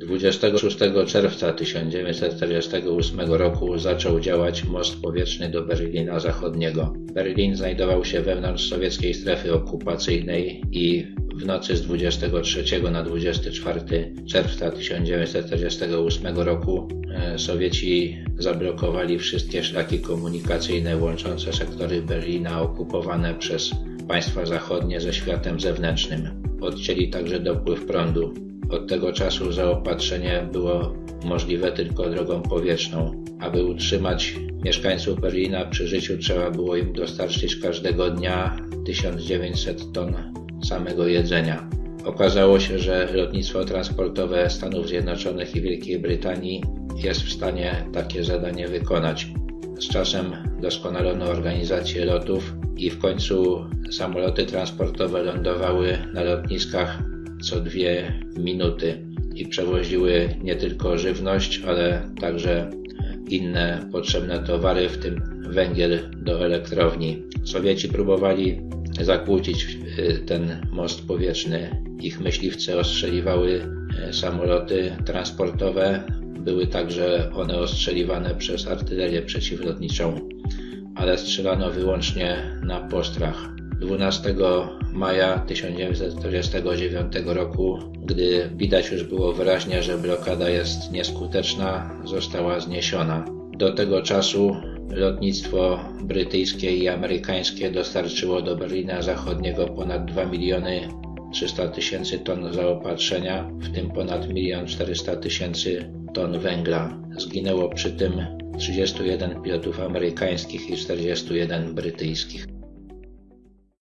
26 czerwca 1948 roku zaczął działać most powietrzny do Berlina Zachodniego. Berlin znajdował się wewnątrz sowieckiej strefy okupacyjnej i w nocy z 23 na 24 czerwca 1948 roku e, Sowieci zablokowali wszystkie szlaki komunikacyjne łączące sektory Berlina okupowane przez państwa zachodnie ze światem zewnętrznym. Odcięli także dopływ prądu. Od tego czasu zaopatrzenie było możliwe tylko drogą powietrzną. Aby utrzymać mieszkańców Berlina przy życiu trzeba było im dostarczyć każdego dnia 1900 ton samego jedzenia. Okazało się, że lotnictwo transportowe Stanów Zjednoczonych i Wielkiej Brytanii jest w stanie takie zadanie wykonać. Z czasem doskonalono organizację lotów i w końcu samoloty transportowe lądowały na lotniskach co dwie minuty i przewoziły nie tylko żywność, ale także inne potrzebne towary, w tym węgiel do elektrowni. Sowieci próbowali zakłócić y, ten most powietrzny. Ich myśliwce ostrzeliwały y, samoloty transportowe. Były także one ostrzeliwane przez artylerię przeciwlotniczą, ale strzelano wyłącznie na postrach. 12 maja 1949 roku, gdy widać już było wyraźnie, że blokada jest nieskuteczna, została zniesiona. Do tego czasu lotnictwo brytyjskie i amerykańskie dostarczyło do Berlina Zachodniego ponad 2 miliony 300 tysięcy ton zaopatrzenia, w tym ponad 1 400 tysięcy ton węgla. Zginęło przy tym 31 pilotów amerykańskich i 41 brytyjskich.